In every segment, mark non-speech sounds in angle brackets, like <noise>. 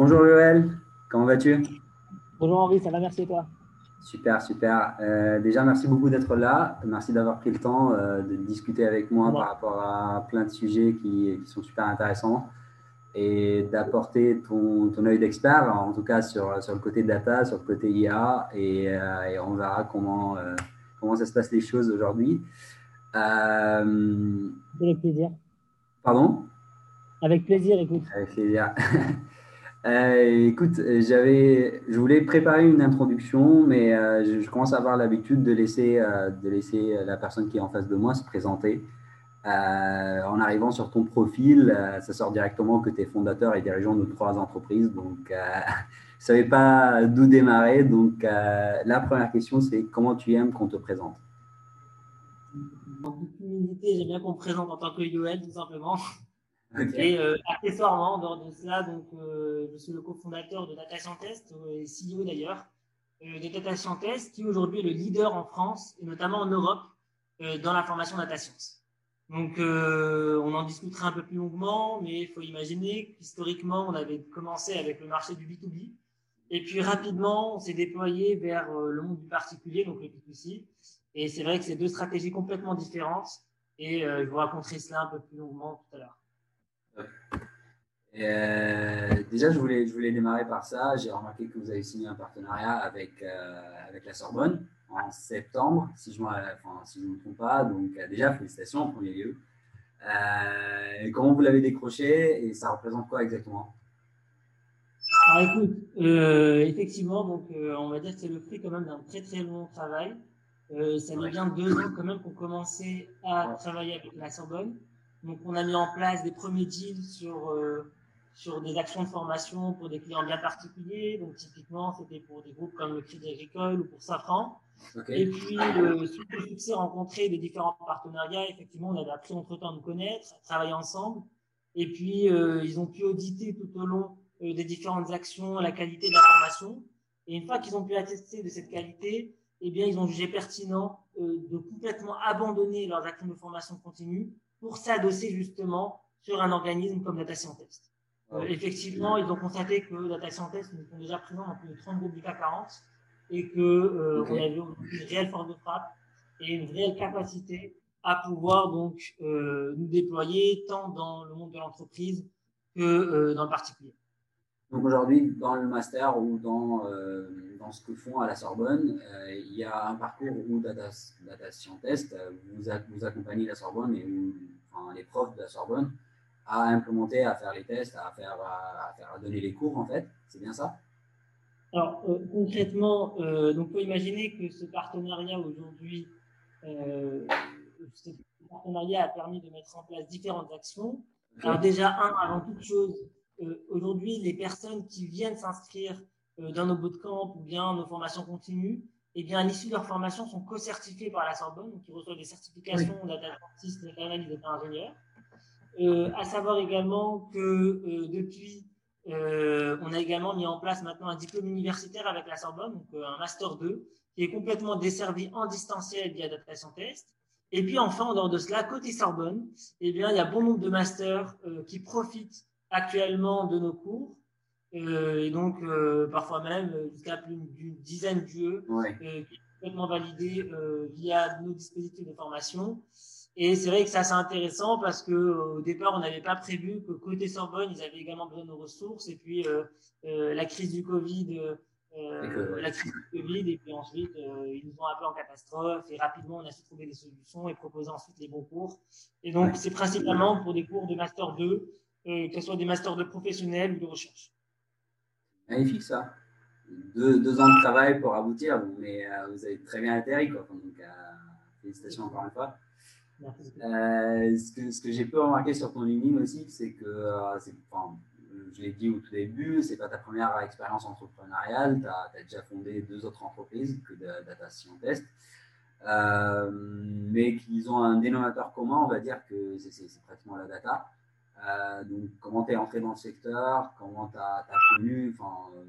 bonjour Joël, comment vas-tu? Bonjour Henri, ça va, merci et toi? Super, super. Euh, déjà, merci beaucoup d'être là. Merci d'avoir pris le temps euh, de discuter avec moi par rapport à plein de sujets qui, qui sont super intéressants et d'apporter ton, ton œil d'expert, en tout cas sur, sur le côté data, sur le côté IA, et, et on verra comment, comment ça se passe les choses aujourd'hui. Avec plaisir. Pardon? Avec plaisir, écoute. Avec plaisir. <laughs> Euh, écoute, j'avais, je voulais préparer une introduction, mais euh, je, commence à avoir l'habitude de laisser, euh, de laisser la personne qui est en face de moi se présenter. en arrivant sur ton profil, ça sort directement que tu es fondateur et dirigeant de trois entreprises. Donc, je ne savais pas d'où démarrer. Donc, la première question, c'est comment tu aimes qu'on te présente? En toute humilité, j'aime bien qu'on me présente en tant que Yoel, tout simplement. Et euh, accessoirement, en dehors de cela, donc, euh, je suis le cofondateur de Data Scientist, et CEO d'ailleurs, euh, de Data Scientist, qui aujourd'hui est le leader en France et notamment en Europe euh, dans la formation data science. Donc, euh, on en discutera un peu plus longuement, mais il faut imaginer qu'historiquement, on avait commencé avec le marché du B2B. Et puis rapidement, on s'est déployé vers le monde du particulier, donc le B2C. Et c'est vrai que c'est deux stratégies complètement différentes. Et je vous raconterai cela un peu plus longuement tout à l'heure. Euh, déjà, je voulais, je voulais démarrer par ça. J'ai remarqué que vous avez signé un partenariat avec, euh, avec la Sorbonne en septembre, si je ne enfin, si me trompe pas. Donc, euh, déjà, félicitations en premier lieu. comment vous l'avez décroché et ça représente quoi exactement? Alors, écoute, effectivement, donc, on va dire que c'est le fruit quand même d'un très très long travail. ça nous vient deux ans quand même pour commencer à travailler avec la Sorbonne. Donc, on a mis en place des premiers deals sur, euh, sur des actions de formation pour des clients bien particuliers. Donc, typiquement, c'était pour des groupes comme le Crédit Agricole ou pour Safran. Et puis, euh, suite au succès rencontré des différents partenariats, effectivement, on avait appris entre-temps à nous connaître, à travailler ensemble. Et puis, euh, ils ont pu auditer tout au long euh, des différentes actions la qualité de la formation. Et une fois qu'ils ont pu attester de cette qualité, eh bien, ils ont jugé pertinent de complètement abandonner leurs actions de formation continue pour s'adosser justement sur un organisme comme Data Scientist. Euh, effectivement, ils ont constaté que Data Scientist nous sont déjà présents dans plus de 30 groupes du CAC 40 et que euh, on avait une réelle force de frappe et une réelle capacité à pouvoir donc euh, nous déployer tant dans le monde de l'entreprise que euh, dans le particulier. Donc aujourd'hui, dans le master ou dans, euh, dans ce que font à la Sorbonne, euh, il y a un parcours où Data, Data Scientist euh, vous, vous accompagnez la Sorbonne et où, enfin, les profs de la Sorbonne à implémenter, à faire les tests, à faire, à, faire, à donner les cours en fait. C'est bien ça? Alors euh, concrètement, donc faut imaginer que ce partenariat aujourd'hui, ce partenariat a permis de mettre en place différentes actions. Alors déjà un, avant toute chose aujourd'hui, les personnes qui viennent s'inscrire euh, dans nos bootcamps ou bien nos formations continues, eh bien, à l'issue de leur formation, sont co-certifiés par la Sorbonne, donc ils reçoivent des certifications oui. data scientist, data analyst, data ingénieur. Euh, à savoir également que euh, depuis, euh, on a également mis en place maintenant un diplôme universitaire avec la Sorbonne, donc un master 2, qui est complètement desservi en distanciel via Data Scientist. Et puis enfin, en dehors de cela, côté Sorbonne, eh bien, il y a bon nombre de masters qui profitent actuellement de nos cours. Euh, et donc, euh, parfois même jusqu'à plus d'une dizaine d'UE ouais. euh, complètement validé via nos dispositifs de formation. Et c'est vrai que ça, c'est intéressant parce que au départ, on n'avait pas prévu que côté Sorbonne, ils avaient également besoin de nos ressources. Et puis, la crise du Covid, euh, la crise du Covid, et puis ensuite, euh, ils nous ont appelé en catastrophe, et rapidement, on a su trouver des solutions et proposer ensuite les bons cours. Et donc, c'est principalement pour des cours de Master 2, euh, que ce soit des masters de professionnels ou de recherche. Magnifique ça. Deux, deux, ans de travail pour aboutir, mais euh, vous avez très bien atterri. Quoi. Donc, euh, félicitations encore une fois. Euh, ce que, ce que j'ai pu remarquer sur ton LinkedIn aussi, c'est que, euh, enfin, je l'ai dit au tout début, c'est pas ta première expérience entrepreneuriale. Tu as, as, déjà fondé deux autres entreprises que de, Data Scientist. Euh, mais qu'ils ont un dénominateur commun, on va dire que c'est pratiquement la data. Euh, donc, comment tu es entré dans le secteur, comment tu as, connu, enfin, euh,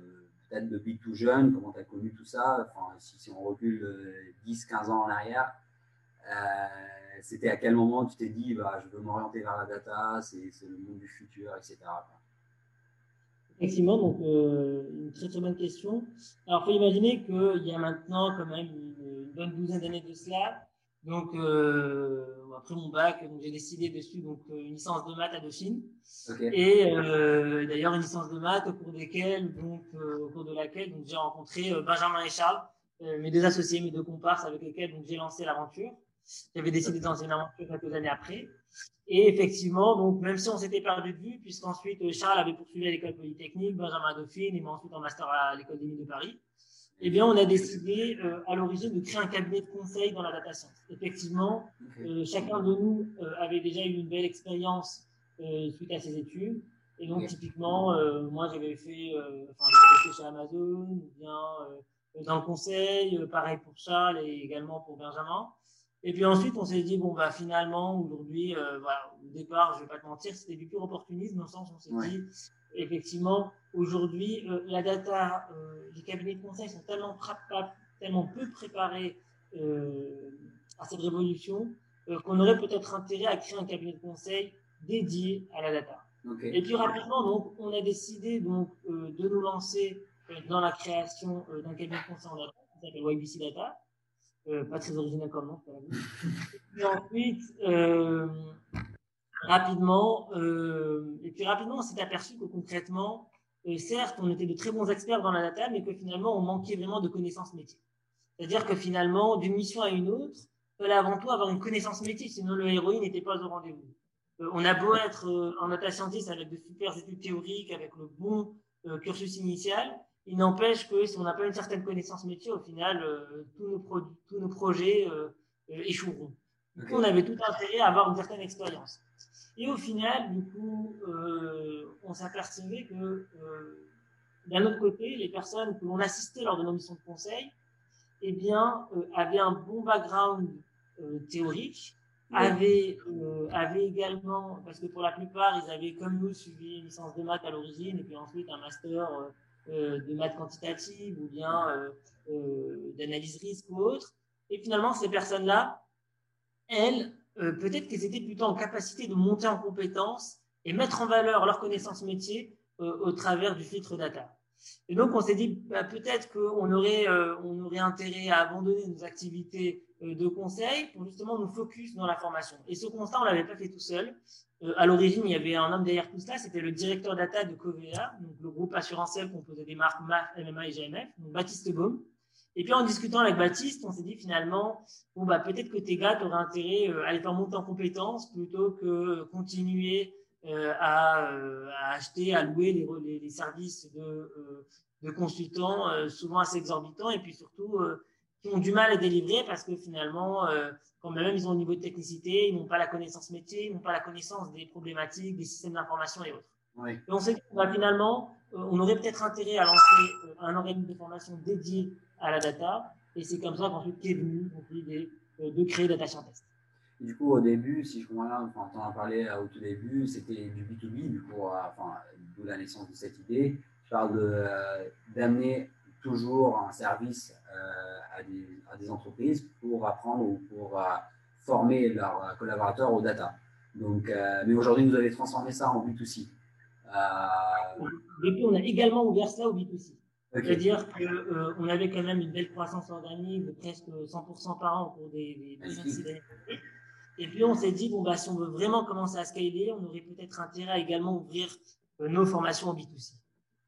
peut-être depuis tout jeune, comment tu as connu tout ça, si, on recule 10-15 ans en arrière, euh, c'était à quel moment tu t'es dit, bah, je veux m'orienter vers la data, c'est le monde du futur, etc. Effectivement, donc une très très bonne question. Alors, il faut imaginer qu'il y a maintenant quand même une, bonne douzaine d'années de cela. Donc, après mon bac, j'ai décidé dessus donc une licence de maths à Dauphine. Et d'ailleurs une licence de maths au cours desquelles, donc au cours de laquelle j'ai rencontré Benjamin et Charles, mes deux associés, mes deux comparses avec lesquels j'ai lancé l'aventure. J'avais décidé de lancer une aventure quelques années après. Et effectivement, donc même si on s'était perdu de vue, puisqu'ensuite euh, Charles avait poursuivi à l'école polytechnique, Benjamin Dauphine, et moi ensuite en master à l'école des mines de Paris, eh bien, on a décidé euh, à l'origine de créer un cabinet de conseil dans la data science. Effectivement, euh, chacun de nous avait déjà eu une belle expérience suite à ses études. Et donc, typiquement, moi, j'avais fait, enfin, j'avais fait chez Amazon, ou bien dans le conseil, pareil pour Charles et également pour Benjamin. Et puis ensuite, on s'est dit, bon, bah, finalement, aujourd'hui, euh, voilà, au départ, je vais pas te mentir, c'était du pur opportunisme, dans le sens où on s'est dit, effectivement, aujourd'hui, euh, la data, euh, les cabinets de conseil sont tellement, tellement peu préparés à cette révolution qu'on aurait peut-être intérêt à créer un cabinet de conseil dédié à la data. Et puis rapidement, donc, on a décidé donc de nous lancer dans la création d'un cabinet de conseil en data qui s'appelle YBC Data. Euh, pas très original comme nom. <laughs> Et ensuite, euh, rapidement, euh, et puis rapidement, on s'est aperçu que concrètement, certes, on était de très bons experts dans la data, mais que finalement, on manquait vraiment de connaissances métiers. C'est-à-dire que finalement, d'une mission à une autre, il fallait avant tout avoir une connaissance métier, sinon le héroïne n'était pas au rendez-vous. on a beau être en data scientist avec de super études théoriques, avec le bon cursus initial, il n'empêche que si on n'a pas une certaine connaissance métier, au final, euh, tous, nos tous, nos projets euh, euh, échoueront. Du coup, on avait tout intérêt à avoir une certaine expérience. Et au final, du coup, on s'apercevait que d'un autre côté, les personnes que l'on assistait lors de nos missions de conseil, eh bien, avaient un bon background théorique, avaient, avaient également, parce que pour la plupart, ils avaient comme nous suivi une licence de maths à l'origine, et puis ensuite un master euh, de maths quantitative ou bien euh, euh, d'analyse risque ou autre. Et finalement, ces personnes-là, elles, peut-être qu'elles étaient plutôt en capacité de monter en compétences et mettre en valeur leurs connaissances métiers au travers du filtre data. Et donc, on s'est dit, bah, peut-être qu'on aurait, on aurait intérêt à abandonner nos activités de conseil pour justement nous focus dans la formation. Et ce constat, on l'avait pas fait tout seul. Euh, à l'origine, il y avait un homme derrière tout cela, c'était le directeur data de Covea, donc le groupe assurantiel composé des marques MAF, MMA et GMF, donc Baptiste Baume. Et puis en discutant avec Baptiste, on s'est dit finalement, bon bah peut-être que tes gars auraient intérêt euh, à les faire monter en compétences plutôt que continuer euh, à, à, acheter, à louer les, les, services de, de consultants souvent assez exorbitants et puis surtout qui ont du mal à délivrer parce que finalement, euh, quand même ils ont un niveau de technicité, ils n'ont pas la connaissance métier, ils n'ont pas la connaissance des problématiques, des systèmes d'information et autres. Et on sait que bah, finalement, euh, on aurait peut-être intérêt à lancer euh, un organisme de formation dédié à la data. Et c'est comme ça qu'ensuite qu'est venue l'idée de créer Data Scientist. Du coup, au début, si je comprends bien, enfin, on en parlé au tout début, c'était du B2B, du coup, enfin, d'où la naissance de cette idée. Je parle d'amener toujours un service euh, à, des, à, des, entreprises pour apprendre ou pour euh, former leurs collaborateurs aux data. Donc, euh, mais aujourd'hui, vous avez transformé ça en B2C. Depuis, on a également ouvert ça au B2C. C'est-à-dire qu'on avait quand même une belle croissance organique de presque 100% par an au cours des, des années. Et puis on s'est dit, bon, bah, si on veut vraiment commencer à scaler, on aurait peut-être intérêt à également ouvrir nos formations au B2C.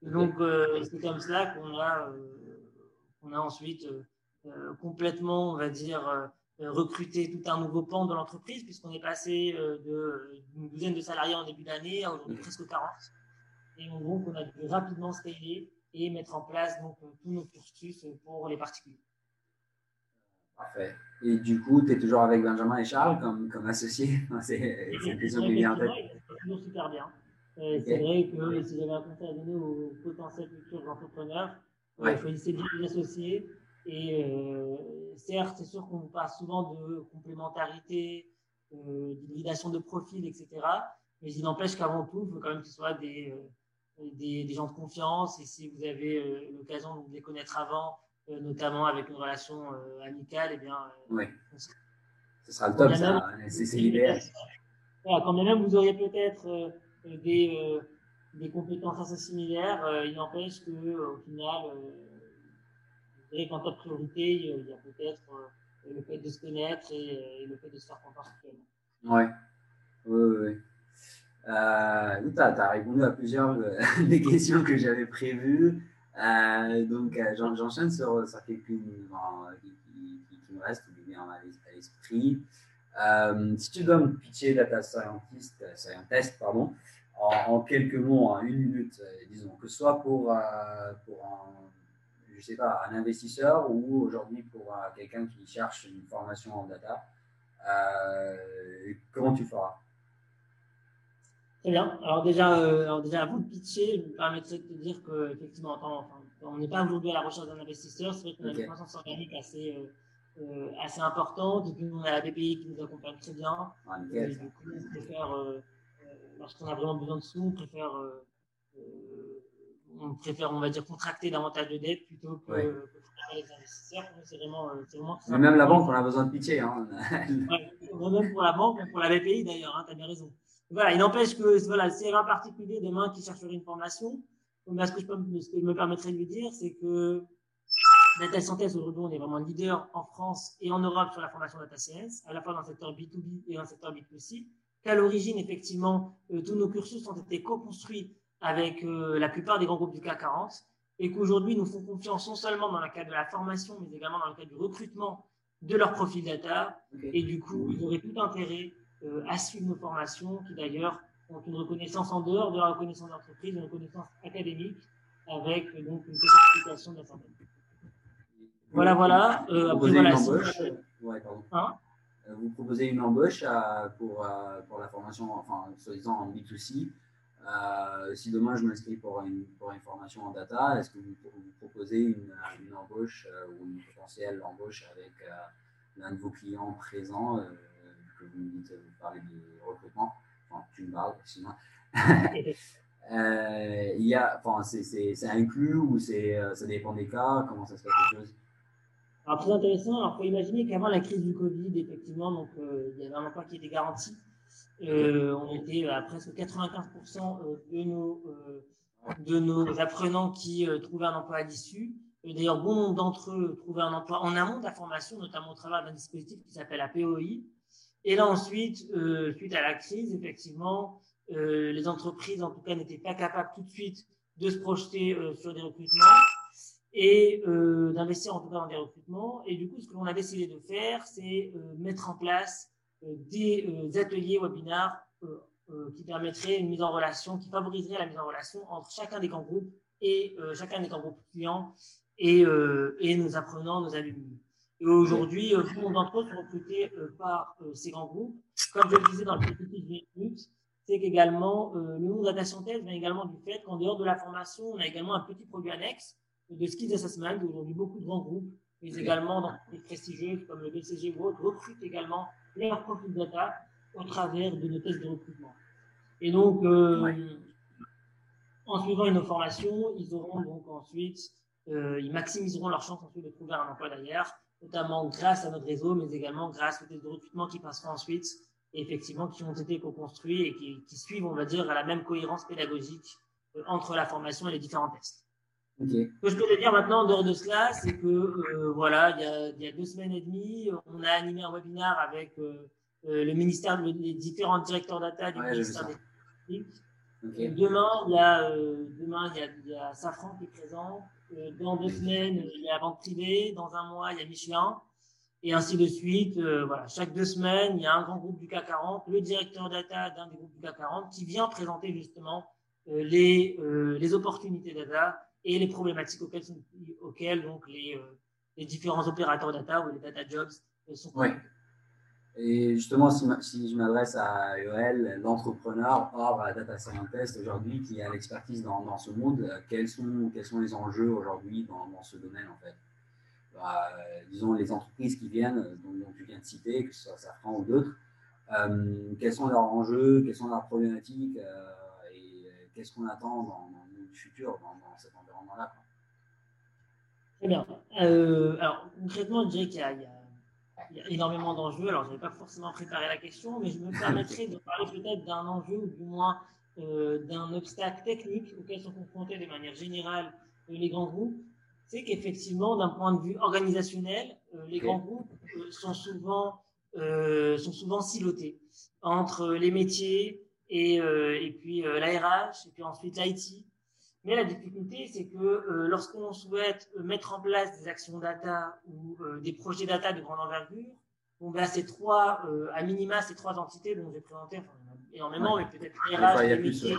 Donc, euh, c'est comme cela qu'on a, euh, a ensuite euh, complètement, on va dire, recruté tout un nouveau pan de l'entreprise, puisqu'on est passé d'une douzaine de salariés en début d'année à aujourd'hui presque 40. Et donc, on a dû rapidement scaler et mettre en place donc, tous nos cursus pour les particuliers. Parfait. Et du coup, tu es toujours avec Benjamin et Charles comme, comme associés? <laughs> C'est une question qui vient en tête. toujours super bien. Euh, c'est vrai que si j'avais un conseil à donner aux potentiels futurs entrepreneurs, euh, il faut essayer de les associer. Et euh, certes, c'est sûr qu'on parle souvent de complémentarité, d'hybridation de profils, etc. Mais il n'empêche qu'avant tout, il faut quand même que ce soit des, des, des, gens de confiance. Et si vous avez l'occasion de les connaître avant, notamment avec une relation amicale, eh bien, oui. ce sera le top, ça. C'est l'idéal. Quand même, vous auriez peut-être des, des compétences assez similaires. il n'empêche qu'au final, dirais qu'en top priorité, il y a peut-être le fait de se connaître et, le fait de se faire confiance Ouais, oui, oui. Euh, tu as, répondu à plusieurs <laughs> des questions que j'avais prévues. Euh, donc, euh, j'enchaîne sur, sur quelques-unes qui, qui, qui, me restent, à l'esprit. Euh, si tu dois me pitcher data scientist, scientist pardon, en, quelques mots, en une minute, disons, que ce soit pour, pour je sais pas, un investisseur ou aujourd'hui pour quelqu'un qui cherche une formation en data, comment tu feras? Très bien. Alors déjà, euh, alors déjà, avant de pitcher, je me permettrai de te dire qu'effectivement, enfin, on n'est pas aujourd'hui à la recherche d'un investisseur. C'est vrai qu'on a une croissance organique assez, euh, euh, assez importante. Et puis, on a la BPI qui nous accompagne très bien. Ah, et du coup, on préfère, euh, lorsqu'on a vraiment besoin de sous, on préfère, on préfère, on va dire, contracter davantage de dettes plutôt que, ouais. que les investisseurs. C'est vraiment, c'est vraiment Mais même la banque, on a besoin de pitcher. Hein. ouais, <laughs> même pour la banque, même pour la BPI d'ailleurs, hein, tu as bien raison voilà, il n'empêche que voilà, c'est un particulier demain qui chercherait une formation, ce que je, peux, ce que je me permettrais de lui dire, c'est que Data Science, aujourd'hui, on est vraiment leader en France et en Europe sur la formation Data Science, à la fois dans le secteur B2B et dans le secteur B2C. Qu'à l'origine, effectivement, euh, tous nos cursus ont été co-construits avec euh, la plupart des grands groupes du CAC 40 et qu'aujourd'hui, nous font confiance non seulement dans le cadre de la formation, mais également dans le cadre du recrutement de leur profil data. Et du coup, ils auraient tout intérêt à suivre nos formations, qui d'ailleurs ont une reconnaissance en dehors de la reconnaissance d'entreprise, une reconnaissance académique, avec euh, donc une certification de la santé. Voilà, voilà. Euh, après, voilà une embauche, ouais, hein? Vous proposez une embauche pour, pour la formation, enfin, soi-disant en B2C. si demain je m'inscris pour une, pour une formation en data, est-ce que vous, vous proposez une, une embauche ou une potentielle embauche avec l'un de vos clients présents vous me dites, vous parlez de recrutement, enfin, tu me parles, sinon. <laughs> euh, il y a, enfin, c'est inclus ou euh, ça dépend des cas, comment ça se passe les choses? Alors, très intéressant. Alors, faut imaginer qu'avant la crise du Covid, effectivement, donc, euh, il y avait un emploi qui était garanti. Euh, on était à presque 95% de nos, de nos apprenants qui trouvaient un emploi à l'issue. D'ailleurs, bon nombre d'entre eux trouvaient un emploi en amont de la formation, notamment au travers d'un dispositif qui s'appelle la POI, et là ensuite, euh, suite à la crise, effectivement, euh, les entreprises, en tout cas, n'étaient pas capables tout de suite de se projeter euh, sur des recrutements et d'investir en tout cas dans des recrutements. Et du coup, ce que l'on a décidé de faire, c'est mettre en place des ateliers webinaires qui permettraient une mise en relation, qui favoriseraient la mise en relation entre chacun des grands groupes et chacun des grands groupes clients et, et nos apprenants, nos alumni. Et aujourd'hui, euh, beaucoup d'entre eux sont recrutés euh, par euh, ces grands groupes. Comme je le disais dans le petit minutes, c'est qu'également, le monde data scientist vient également du fait qu'en dehors de la formation, on a également un petit produit annexe de skills assessment. Aujourd'hui, beaucoup de grands groupes, mais également dans les prestigieux comme le BCG ou autres, recrutent également leurs profils data au travers de nos tests de recrutement. Et donc, en suivant une formation, ils auront donc ensuite, ils maximiseront leur chance ensuite de trouver un emploi derrière notamment grâce à notre réseau, mais également grâce aux tests de recrutement qui passeront ensuite, et effectivement qui ont été co-construits et qui, qui, suivent, on va dire, à la même cohérence pédagogique euh, entre la formation et les différents tests. Okay. Ce que je peux te dire maintenant, en dehors de cela, c'est que euh, voilà, il y, a, il y, a, deux semaines et demie, on a animé un webinaire avec euh, le ministère, les différents directeurs data du ministère des okay. Demain, il y a euh, demain il y a, il y a Safran qui est présent. Euh, dans deux semaines, il y a la banque privée. Dans un mois, il y a Michelin. Et ainsi de suite. Euh, voilà. Chaque deux semaines, il y a un grand groupe du CAC 40, le directeur data d'un des groupes du CAC 40, qui vient présenter justement euh, les, les opportunités data et les problématiques auxquelles, auxquelles donc les, les différents opérateurs data ou les data jobs sont ouais. Et justement, si, je m'adresse à Yoel, l'entrepreneur hors data scientist aujourd'hui qui a l'expertise dans, dans, ce monde, euh, quels sont, quels sont les enjeux aujourd'hui dans, dans, ce domaine en fait? Bah, Disons les entreprises qui viennent, euh, dont, tu viens de citer, que ce soit Safran ou d'autres, euh, quels sont leurs enjeux, quelles sont leurs problématiques euh, et qu'est-ce qu'on attend dans, le futur dans, cet environnement-là Très bien. Euh, alors concrètement, je dirais qu'il y a il y a énormément d'enjeux. Alors, je n'avais pas forcément préparé la question, mais je me permettrai de parler peut-être d'un enjeu, ou du moins d'un obstacle technique auquel sont confrontés de manière générale les grands groupes, c'est qu'effectivement, d'un point de vue organisationnel, les grands groupes sont souvent sont souvent silotés entre les métiers et, et puis la RH et puis ensuite l'IT mais la difficulté, c'est que euh, lorsqu'on souhaite euh, mettre en place des actions data ou euh, des projets data de grande envergure, bon, ben, ces trois, euh, à minima, ces trois entités dont j'ai présenté enfin, énormément, mais peut-être les RH, les métiers,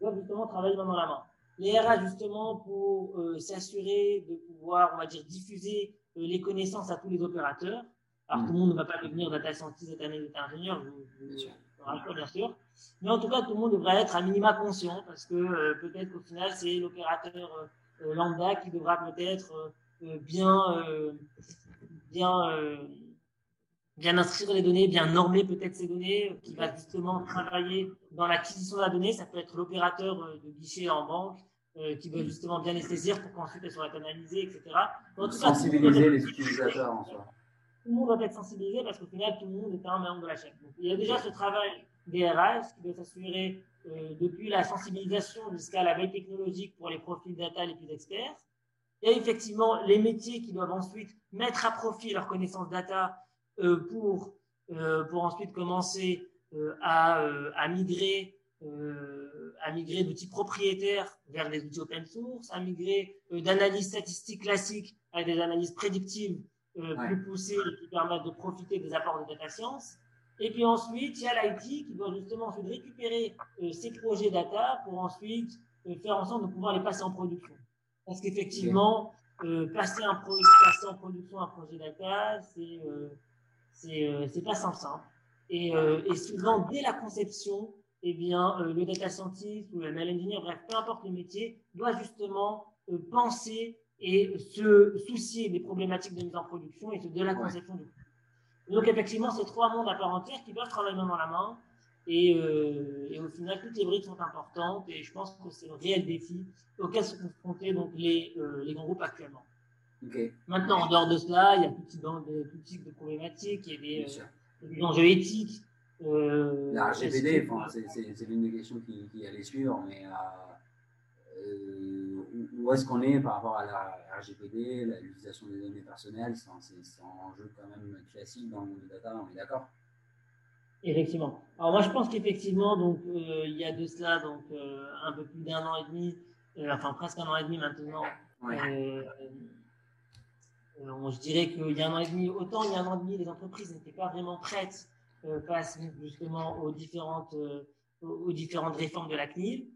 doivent justement travailler main dans la main. Les RH, justement, pour s'assurer de pouvoir, on va dire, diffuser les connaissances à tous les opérateurs. Alors, mm. tout le monde ne va pas devenir data scientist, data ingénieur, bien sûr. Mais en tout cas, tout le monde devrait être à minima conscient parce que euh, peut-être qu'au final, c'est l'opérateur euh, lambda qui devra peut-être euh, bien, bien, bien inscrire les données, bien normer peut-être ces données, qui va justement travailler dans l'acquisition de la donnée. Ça peut être l'opérateur de guichet en banque qui doit justement bien les saisir pour qu'ensuite elles soient analysées, etc. Sensibiliser les utilisateurs en soi tout le monde doit être sensibilisé parce qu'au final, tout le monde est un membre de la chaîne. Il y a déjà ce travail des RH qui doit s'assurer euh, depuis la sensibilisation jusqu'à la veille technologique pour les profils data les plus experts. Il y a effectivement les métiers qui doivent ensuite mettre à profit leurs connaissances data euh, pour, euh, pour ensuite commencer à, à migrer à migrer d'outils propriétaires vers des outils open source, à migrer d'analyses statistiques classiques à des analyses prédictives euh, plus poussées qui permettent de profiter des apports de data science. Et puis ensuite, il y a l'IT qui doit justement ensuite récupérer euh, ces projets data pour ensuite euh, faire en sorte de pouvoir les passer en production. Parce qu'effectivement, euh, passer, un pro passer en production un projet data, c'est euh, c'est pas simple. simple. Et, et souvent, dès la conception, eh bien, le data scientist ou le ML engineer, bref, peu importe le métier, doit justement penser et se soucier des problématiques de mise en production et de la conception du Donc effectivement, c'est trois mondes à part entière qui doivent travailler main dans la main. Et, euh, et, au final, toutes les briques sont importantes et je pense que c'est le réel défi auquel se confrontent donc les, euh, les grands groupes actuellement. Okay. Maintenant, en dehors de cela, il y a tout type de, problématiques, il y a des, euh, des enjeux éthiques. Euh, la RGPD, c'est l'une des questions qui, qui allait suivre, mais où est-ce qu'on est par rapport à la RGPD, l'utilisation des données personnelles C'est un enjeu quand même classique dans le monde de data, on est d'accord? Effectivement. Alors moi je pense qu'effectivement, donc euh, il y a de cela donc euh, un peu plus d'un an et demi, euh, enfin presque un an et demi maintenant. Ouais. je dirais qu'il y a un an et demi, autant il y a un an et demi, les entreprises n'étaient pas vraiment prêtes face justement aux différentes aux différentes réformes de la CNIL.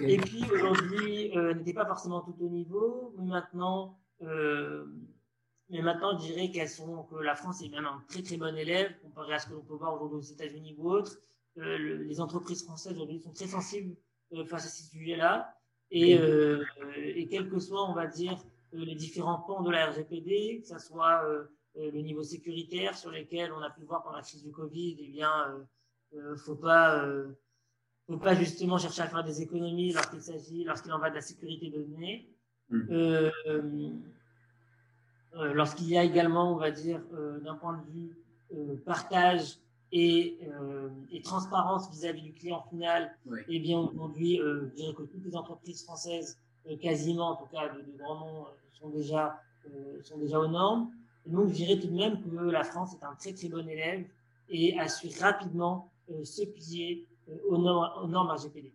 Et puis aujourd'hui, euh, n'était pas forcément tout au niveau, mais maintenant, euh, mais maintenant, je dirais qu'elles sont, que la France est même un très très bon élève comparé à ce que l'on peut voir aujourd'hui aux États-Unis ou autres. Euh, le, les entreprises françaises aujourd'hui sont très sensibles euh, face à ces sujets-là, et, et quel que soit, on va dire, les différents pans de la RGPD, que ce soit le niveau sécuritaire sur lesquels on a pu voir pendant la crise du Covid, eh bien, faut pas ne faut pas justement chercher à faire des économies lorsqu'il s'agit, lorsqu'il en va de la sécurité de données. Mmh. Euh, euh, lorsqu'il y a également, on va dire, euh, d'un point de vue partage et, et transparence vis-à-vis du client final, oui. eh bien aujourd'hui, je dirais que toutes les entreprises françaises, quasiment en tout cas de, de grands noms, sont déjà sont déjà aux normes. Et donc, je dirais tout de même que la France est un très très bon élève et a su rapidement se plier aux normes, aux normes RGPD.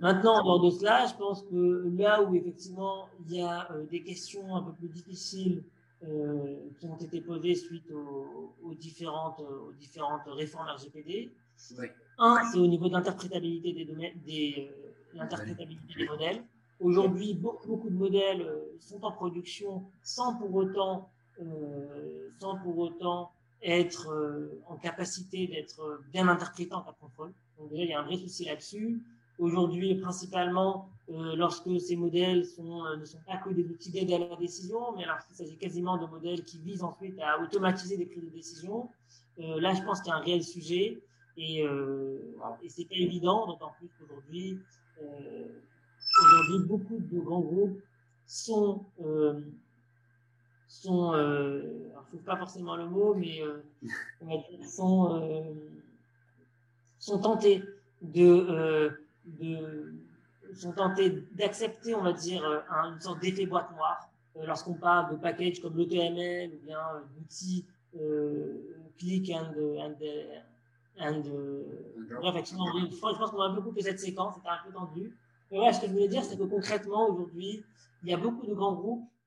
Maintenant, en dehors de cela, je pense que là où effectivement il y a euh, des questions un peu plus difficiles euh, qui ont été posées suite aux, aux différentes, aux différentes réformes RGPD, oui. un, c'est au niveau des des, euh, l'interprétabilité des modèles. Aujourd'hui, beaucoup, beaucoup de modèles euh, sont en production sans pour autant, euh, sans pour autant être euh, en capacité d'être bien interprété en cas de contrôle. Donc déjà, il y a un vrai souci là-dessus. Aujourd'hui, principalement, euh, lorsque ces modèles euh, ne sont pas que des outils d'aide à la décision, mais lorsqu'il s'agit quasiment de modèles qui visent ensuite à automatiser des prises de décision, là, je pense qu'il y a un réel sujet et, et c'est pas évident, d'autant plus qu'aujourd'hui, aujourd'hui, beaucoup de grands groupes sont sont, euh, alors trouve pas forcément le mot, mais euh, sont, euh, sont tentés de, de sont tentés d'accepter, on va dire, une sorte d'effet boîte noire lorsqu'on parle de packages comme l'AutoML ou bien d'outils click and, and, and bref, je pense qu'on a beaucoup que cette séquence, c'était un peu tendu. Mais ouais, ce que je voulais dire, c'est que concrètement, aujourd'hui, il y a beaucoup de grands groupes euh,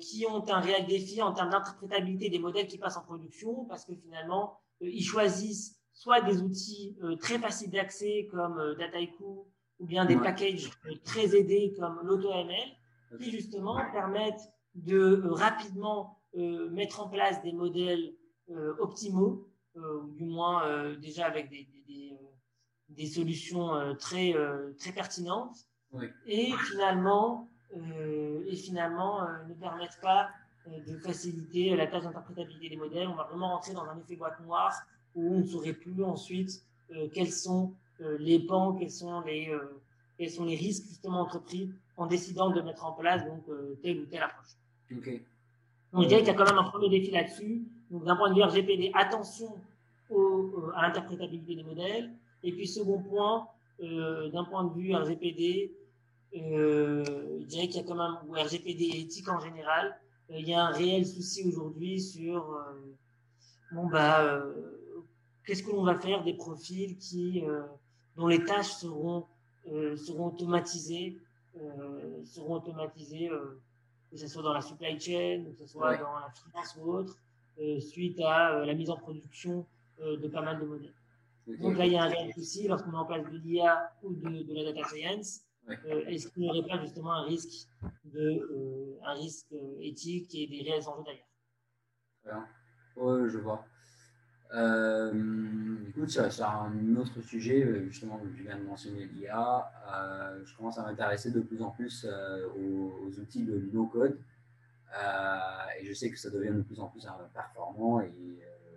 qui ont un réel défi en termes d'interprétabilité des modèles qui passent en production, parce que finalement, euh, ils choisissent soit des outils euh, très faciles d'accès comme Dataiku, ou bien des packages très aidés comme l'AutoML, qui justement permettent de rapidement mettre en place des modèles optimaux, ou du moins déjà avec des, des, des solutions très, très pertinentes. Et finalement, euh, et finalement euh, ne permettent pas euh, de faciliter la tâche d'interprétabilité des modèles. On va vraiment rentrer dans un effet boîte noire où on ne saurait plus ensuite quels sont les pans, quels sont les, quels sont les risques justement entrepris en décidant de mettre en place donc telle ou telle approche. Donc je dirais qu'il y a quand même un premier défi là-dessus. Donc d'un point de vue RGPD, attention au, à l'interprétabilité des modèles. Et puis second point, d'un point de vue RGPD, euh, je dirais qu'il y a quand même, ou RGPD et éthique en général, euh, il y a un réel souci aujourd'hui sur, euh, bon, bah, qu'est-ce que l'on va faire des profils qui, dont les tâches seront, seront automatisées, seront automatisées que ce soit dans la supply chain, que ce soit dans la finance ou autre, suite à la mise en production de pas mal de modèles. Donc là, il y a un réel souci lorsqu'on met en place de l'IA ou de, de, la data science. Euh, est-ce qu'il n'y aurait pas justement un risque, de, euh, un risque euh, éthique et des réels enjeux derrière? Oui, je vois. écoute, sur, un autre sujet, justement, je viens de mentionner l'IA, je commence à m'intéresser de plus en plus aux, outils de no-code. et je sais que ça devient de plus en plus performant et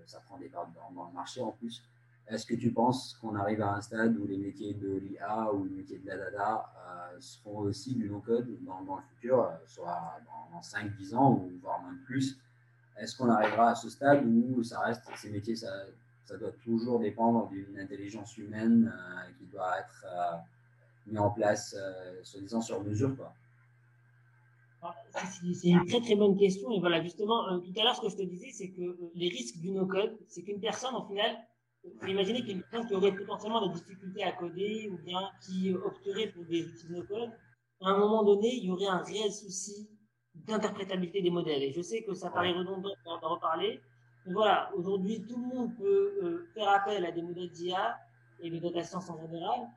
ça prend des parts dans, le marché en plus. Est-ce que tu penses qu'on arrive à un stade où les métiers de l'IA ou les métiers de la data euh, seront aussi du no-code dans, le futur, euh, soit dans, 5-10 ans ou voire même plus? Est-ce qu'on arrivera à ce stade où ça reste, ces métiers, ça, doit toujours dépendre d'une intelligence humaine euh, qui doit être mis en place, soi-disant, sur mesure ah, c'est une très très bonne question. Et voilà, justement, tout à l'heure, ce que je te disais, c'est que les risques du no-code, c'est qu'une personne, au final, imaginez qu'il y a personne qui aurait potentiellement des difficultés à coder ou bien qui opterait pour des outils de no-code. À un moment donné, il y aurait un réel souci d'interprétabilité des modèles. Et je sais que ça paraît redondant d'en reparler. Mais voilà, aujourd'hui, tout le monde peut euh, faire appel à des modèles d'IA et de data science en général,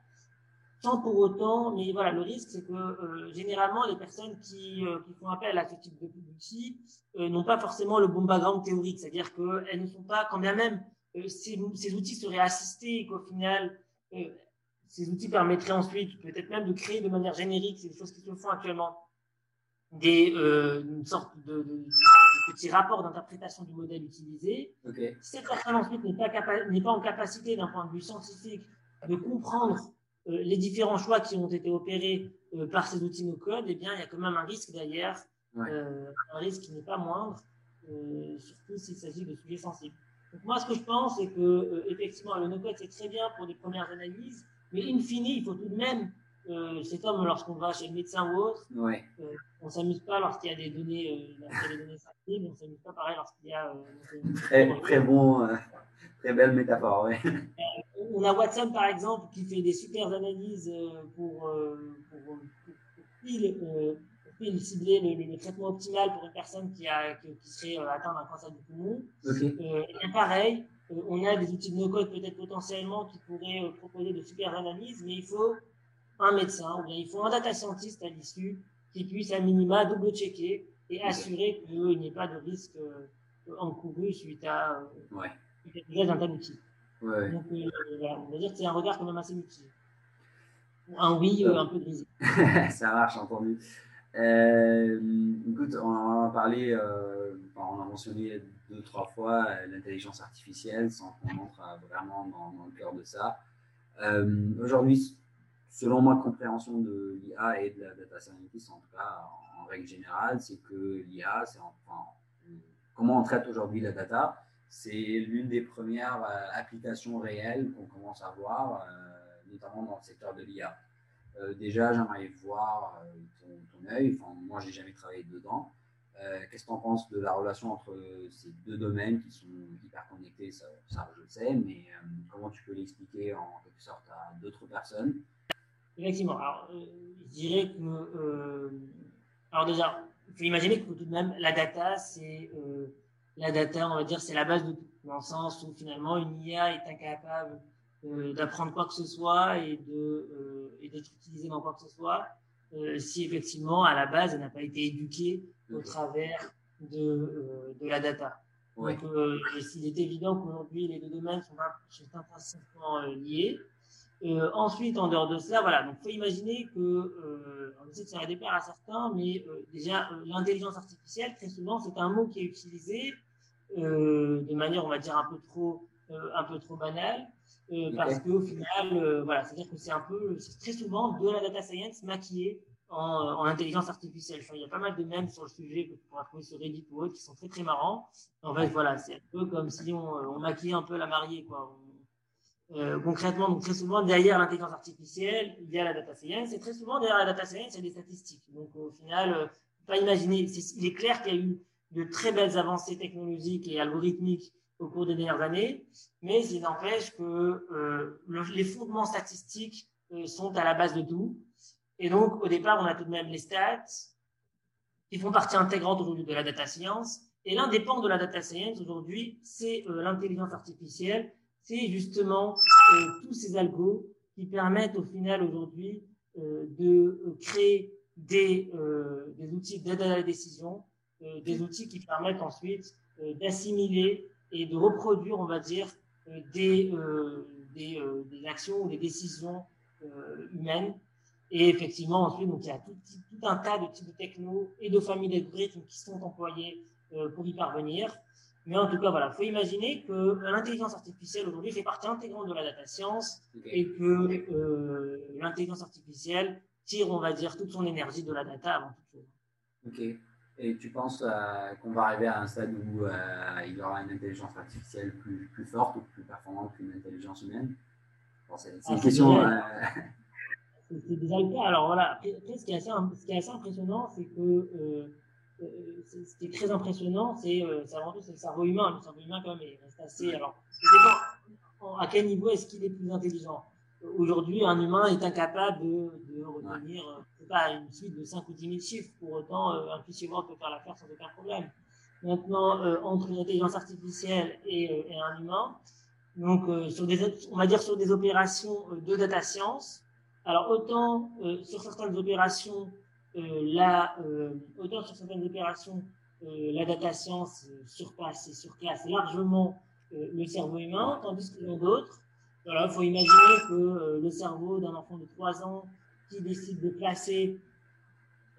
sans pour autant, mais voilà, le risque, c'est que euh, généralement, les personnes qui, euh, qui, font appel à ce type d'outils n'ont pas forcément le bon background théorique, c'est-à-dire qu'elles ne sont pas, quand bien même ces, ces, outils seraient assistés et qu'au final, euh, ces outils permettraient ensuite peut-être même de créer de manière générique, c'est des choses qui se font actuellement, des, euh, une sorte de, de, de, petit rapport d'interprétation du modèle utilisé. Okay. Si cette personne ensuite n'est pas, pas en capacité d'un point de vue scientifique de comprendre euh, les différents choix qui ont été opérés euh, par ces outils no-code, eh bien, il y a quand même un risque derrière, ouais. Euh, un risque qui n'est pas moindre, surtout s'il s'agit de sujets sensibles. Donc moi, ce que je pense, c'est que euh, effectivement, le no-code c'est très bien pour des premières analyses, mais in fine, il faut tout de même, euh, c'est comme lorsqu'on va chez le médecin ou autre, ouais. euh, on s'amuse pas lorsqu'il y a des données, euh, des données on s'amuse pas pareil lorsqu'il y a. Euh, très, très bon, euh, très belle métaphore. Ouais. on a Watson par exemple qui fait des super analyses pour, pour, pour, pour pile il cibler le, le, traitement optimal pour une personne qui, a, qui, qui serait euh, atteinte d'un cancer du poumon. Okay. Euh, et pareil, euh, on a des outils de no-code peut-être potentiellement qui pourraient proposer de super analyses, mais il faut un médecin ou bien il faut un data scientist à l'issue qui puisse à minima double-checker et assurer qu'il n'y ait pas de risque encouru suite à ouais. l'usage d'un tel outil. Ouais. Donc, on va dire que c'est un regard quand même assez utile. Un oui, un peu grisé. <laughs> Ça marche, entendu. Euh, écoute, on a parlé, euh, on a mentionné deux, trois fois euh, l'intelligence artificielle sans qu'on entre vraiment dans, le cœur de ça. Aujourd'hui, selon ma compréhension de l'IA et de la data scientist, en tout cas en, en règle générale, c'est que l'IA, c'est enfin, comment on traite aujourd'hui la data, c'est l'une des premières applications réelles qu'on commence à voir. Notamment dans le secteur de l'IA. Déjà, j'aimerais voir ton, ton œil. Enfin, moi, j'ai jamais travaillé dedans. Qu'est-ce que tu en penses de la relation entre ces deux domaines qui sont hyper connectés? Ça, je le sais, mais comment tu peux l'expliquer en quelque sorte à d'autres personnes? Effectivement. Alors, je dirais que. alors, déjà, il faut imaginer que tout de même, la data, c'est la data, on va dire, c'est la base de tout, dans le sens où finalement une IA est incapable euh, d'apprendre quoi que ce soit et de euh, et d'être utilisée dans quoi que ce soit euh, si effectivement à la base elle n'a pas été éduquée au travers de, euh, de la data. Donc il est évident qu'aujourd'hui les deux domaines sont, sont intrinsèquement liés. Euh, ensuite, en dehors de cela, voilà, donc faut imaginer que, euh, on essaie de faire des à certains, mais euh, déjà l'intelligence artificielle, très souvent, c'est un mot qui est utilisé de manière, on va dire, un peu trop, un peu trop banale, parce qu'au final, voilà, c'est-à-dire que c'est un peu, très souvent de la data science maquillée en, en, intelligence artificielle. il y a pas mal de mèmes sur le sujet que tu pourras trouver sur Reddit ou autre qui sont très très marrants. En fait, voilà, c'est un peu comme si on, on maquillait un peu la mariée, quoi. Euh, concrètement, donc très souvent derrière l'intelligence artificielle, il y a la data science, et très souvent derrière la data science, il y a des statistiques. Donc au final, euh, pas imaginer, il est clair qu'il y a eu de très belles avancées technologiques et algorithmiques au cours des dernières années, mais il n'empêche que euh, les fondements statistiques euh, sont à la base de tout. Et donc au départ, on a tout de même les stats qui font partie intégrante aujourd'hui de la data science. Et l'un des pans de la data science aujourd'hui, c'est l'intelligence artificielle c'est justement euh, tous ces algos qui permettent au final aujourd'hui euh, de euh, créer des, des outils d'aide à la décision, des outils qui permettent ensuite d'assimiler et de reproduire, on va dire, des, des, des, actions ou des décisions humaines. Et effectivement, ensuite, donc, il y a tout, tout un tas de types de technos et de familles d'algorithmes qui sont employés pour y parvenir. Mais en tout cas, voilà, faut imaginer que l'intelligence artificielle aujourd'hui fait partie intégrante de la data science et que euh, l'intelligence artificielle tire, on va dire, toute son énergie de la data avant toute chose. Ok. Et tu penses euh, qu'on va arriver à un stade où euh, il y aura une intelligence artificielle plus, plus forte ou plus performante qu'une intelligence humaine? Bon, C'est une ah, question. Euh, c'est déjà le cas. Alors voilà, après, ce, qui est assez, ce qui est assez impressionnant, c'est que ce qui est très impressionnant, c'est avant tout le cerveau humain. Le cerveau humain, quand même, il reste assez. Alors, à quel niveau est-ce qu'il est plus intelligent Aujourd'hui, un humain est incapable de, de retenir pas, une suite de 5 ou 10 000 chiffres. Pour autant, un fichier Word peut faire l'affaire sans aucun problème. Maintenant, entre une intelligence artificielle et, et un humain, donc sur des, on va dire sur des opérations de data science. Alors autant sur certaines opérations euh, euh, autant sur certaines opérations, euh, la data science surpasse et surclasse largement le cerveau humain, tandis que dans d'autres, voilà, faut imaginer que le cerveau d'un enfant de 3 ans qui décide de placer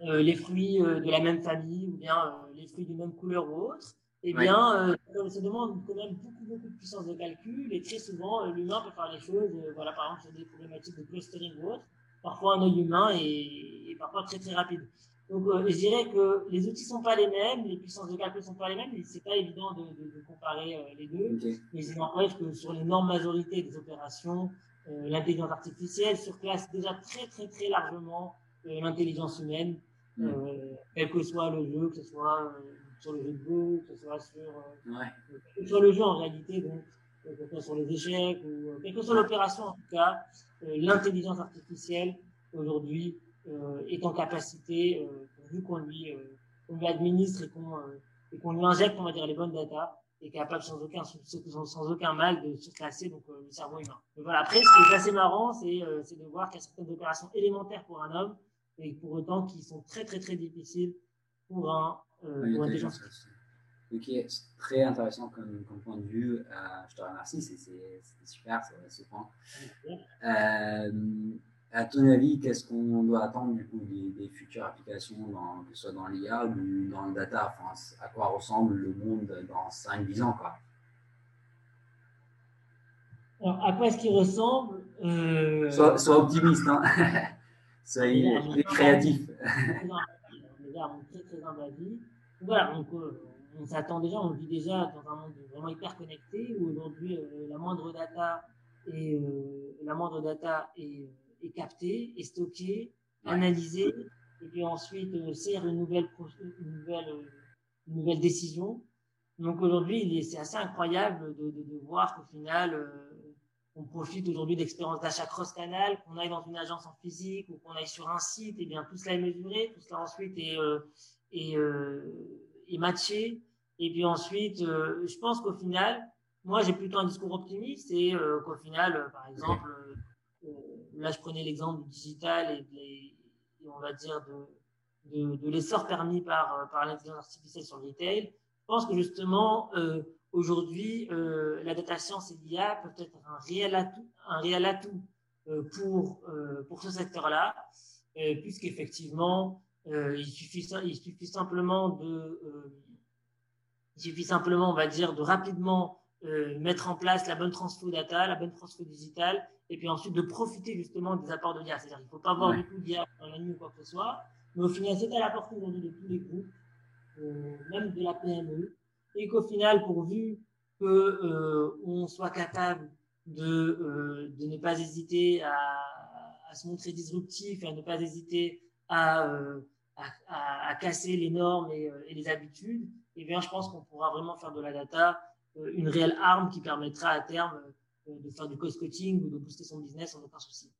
les fruits de la même famille ou bien les fruits d'une même couleur ou autre, eh bien, ça demande quand même beaucoup, beaucoup de puissance de calcul et très souvent, l'humain peut faire les choses, voilà, par exemple, sur des problématiques de clustering ou autre, parfois un œil humain est, parfois très très rapide. Donc euh, je dirais que les outils sont pas les mêmes, les puissances de calcul sont pas les mêmes, mais c'est pas évident de, de, de comparer euh, les deux. Mais il n'empêche que sur l'énorme majorité des opérations, euh, l'intelligence artificielle surclasse déjà très très très largement l'intelligence humaine, mm. quel que soit le jeu, que ce soit sur le jeu de Go, que ce soit sur, ouais. sur le jeu en réalité, donc que ce soit sur les échecs ou quelle que soit l'opération en tout cas, euh, l'intelligence artificielle aujourd'hui euh, est en capacité, euh, vu qu'on lui, lui administre et qu'on qu'on lui injecte, on va dire, les bonnes datas, est capable sans aucun, sans, aucun mal de surclasser donc, le cerveau humain. voilà. Après, ce qui est assez marrant, c'est de voir qu'il y a certaines opérations élémentaires pour un homme, et pour autant qui sont très très très difficiles pour un euh, pour intelligence Ok, très intéressant comme, comme, point de vue. Euh, je te remercie, c'était super ce point. Euh, à ton avis, qu'est-ce qu'on doit attendre du coup des, des futures applications, dans, que ce soit dans l'IA ou dans le data enfin, À quoi ressemble le monde dans 5-10 ans quoi? Alors, à quoi est-ce qu'il ressemble euh... sois, sois, optimiste, hein <laughs> soyez créatif. Très très invasif. Voilà, donc euh, on s'attend déjà, on vit déjà dans un monde vraiment hyper connecté où aujourd'hui euh, la moindre data et la moindre data est, est captée, est stockée, analysée, et puis ensuite sert une nouvelle, une nouvelle, une nouvelle décision. Donc aujourd'hui, c'est assez incroyable de, de, de voir qu'au final, on profite aujourd'hui d'expériences d'achat cross-canal, qu'on aille dans une agence en physique ou qu'on aille sur un site, et bien tout cela est mesuré, tout cela ensuite est, euh, est, euh, est matché. Et puis ensuite, euh, je pense qu'au final, moi j'ai plutôt un discours optimiste et qu'au final, par exemple, là je prenais l'exemple du digital et, et, on va dire de, de, de l'essor permis par, par l'intelligence artificielle sur le retail. Je pense que justement, Aujourd'hui, euh, la data science et l'IA peuvent être un réel atout, euh, pour, euh, pour ce secteur-là, puisqu'effectivement, il, suffit, simplement de, de rapidement mettre en place la bonne transfo data, la bonne transfo digitale, et puis ensuite de profiter justement des apports de l'IA. C'est-à-dire qu'il ne faut pas avoir du tout d'IA dans la nuit ou quoi que ce soit, mais au final, c'est à la portée aujourd'hui de tous les groupes, même de la PME, et qu'au final, pourvu que euh, on soit capable de, euh, de ne pas hésiter à, à, se montrer disruptif et à ne pas hésiter à, euh, à, à casser les normes et, euh, et, les habitudes, eh bien, je pense qu'on pourra vraiment faire de la data euh, une réelle arme qui permettra à terme de faire du cost-cutting ou de booster son business sans aucun souci.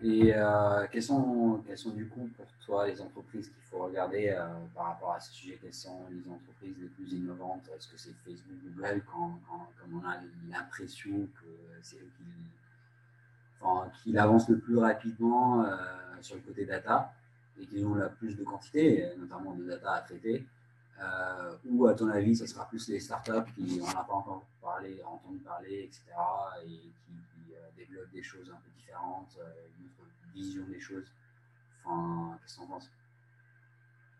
Et euh, quels, sont, quels sont du coup pour toi les entreprises qu'il faut regarder euh, par rapport à ce sujet Quelles sont les entreprises les plus innovantes? Est-ce que c'est Facebook, Google, quand, quand, on a l'impression que c'est eux qui avancent le plus rapidement euh, sur le côté data et qu'ils ont la plus de quantité, notamment de data à traiter? Euh, ou à ton avis, ce sera plus les startups qui n'en a pas encore parlé, entendu parler, etc., et qui, euh, développent des choses un peu différentes, euh, une autre vision des choses. Enfin, qu'est-ce que tu en penses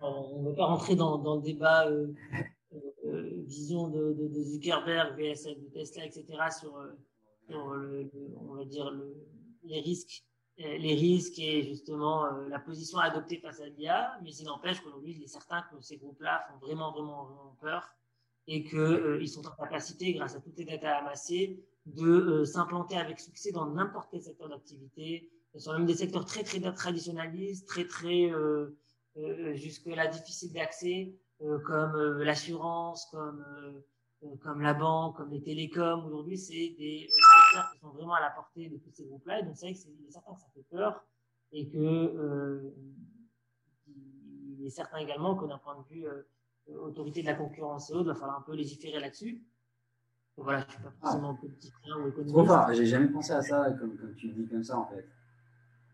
On ne va pas rentrer dans, dans le débat vision de, Zuckerberg, VS de Tesla, etc., sur, on va dire le, les risques les risques et justement euh, la position adoptée face à l'IA, mais il n'empêche qu'aujourd'hui, il est certain que ces groupes-là font vraiment, vraiment, vraiment peur et qu'ils euh, sont en capacité, grâce à toutes les datas amassées, de euh, s'implanter avec succès dans n'importe quel secteur d'activité. Ce sont même des secteurs très, très traditionnalistes, très, très euh, euh, jusque-là difficiles d'accès, comme l'assurance, comme euh, comme la banque, comme les télécoms. Aujourd'hui, c'est des euh, secteurs qui sont vraiment à la portée de tous ces groupes-là. Et donc, c'est vrai que c'est certain que ça fait peur et que euh, il est certain également que d'un point de vue euh, autorité de la concurrence et autres, il va falloir un peu légiférer là-dessus. Voilà, je suis pas forcément ah. politique ou économiste. J'ai jamais pensé à ça comme, comme tu dis comme ça en fait.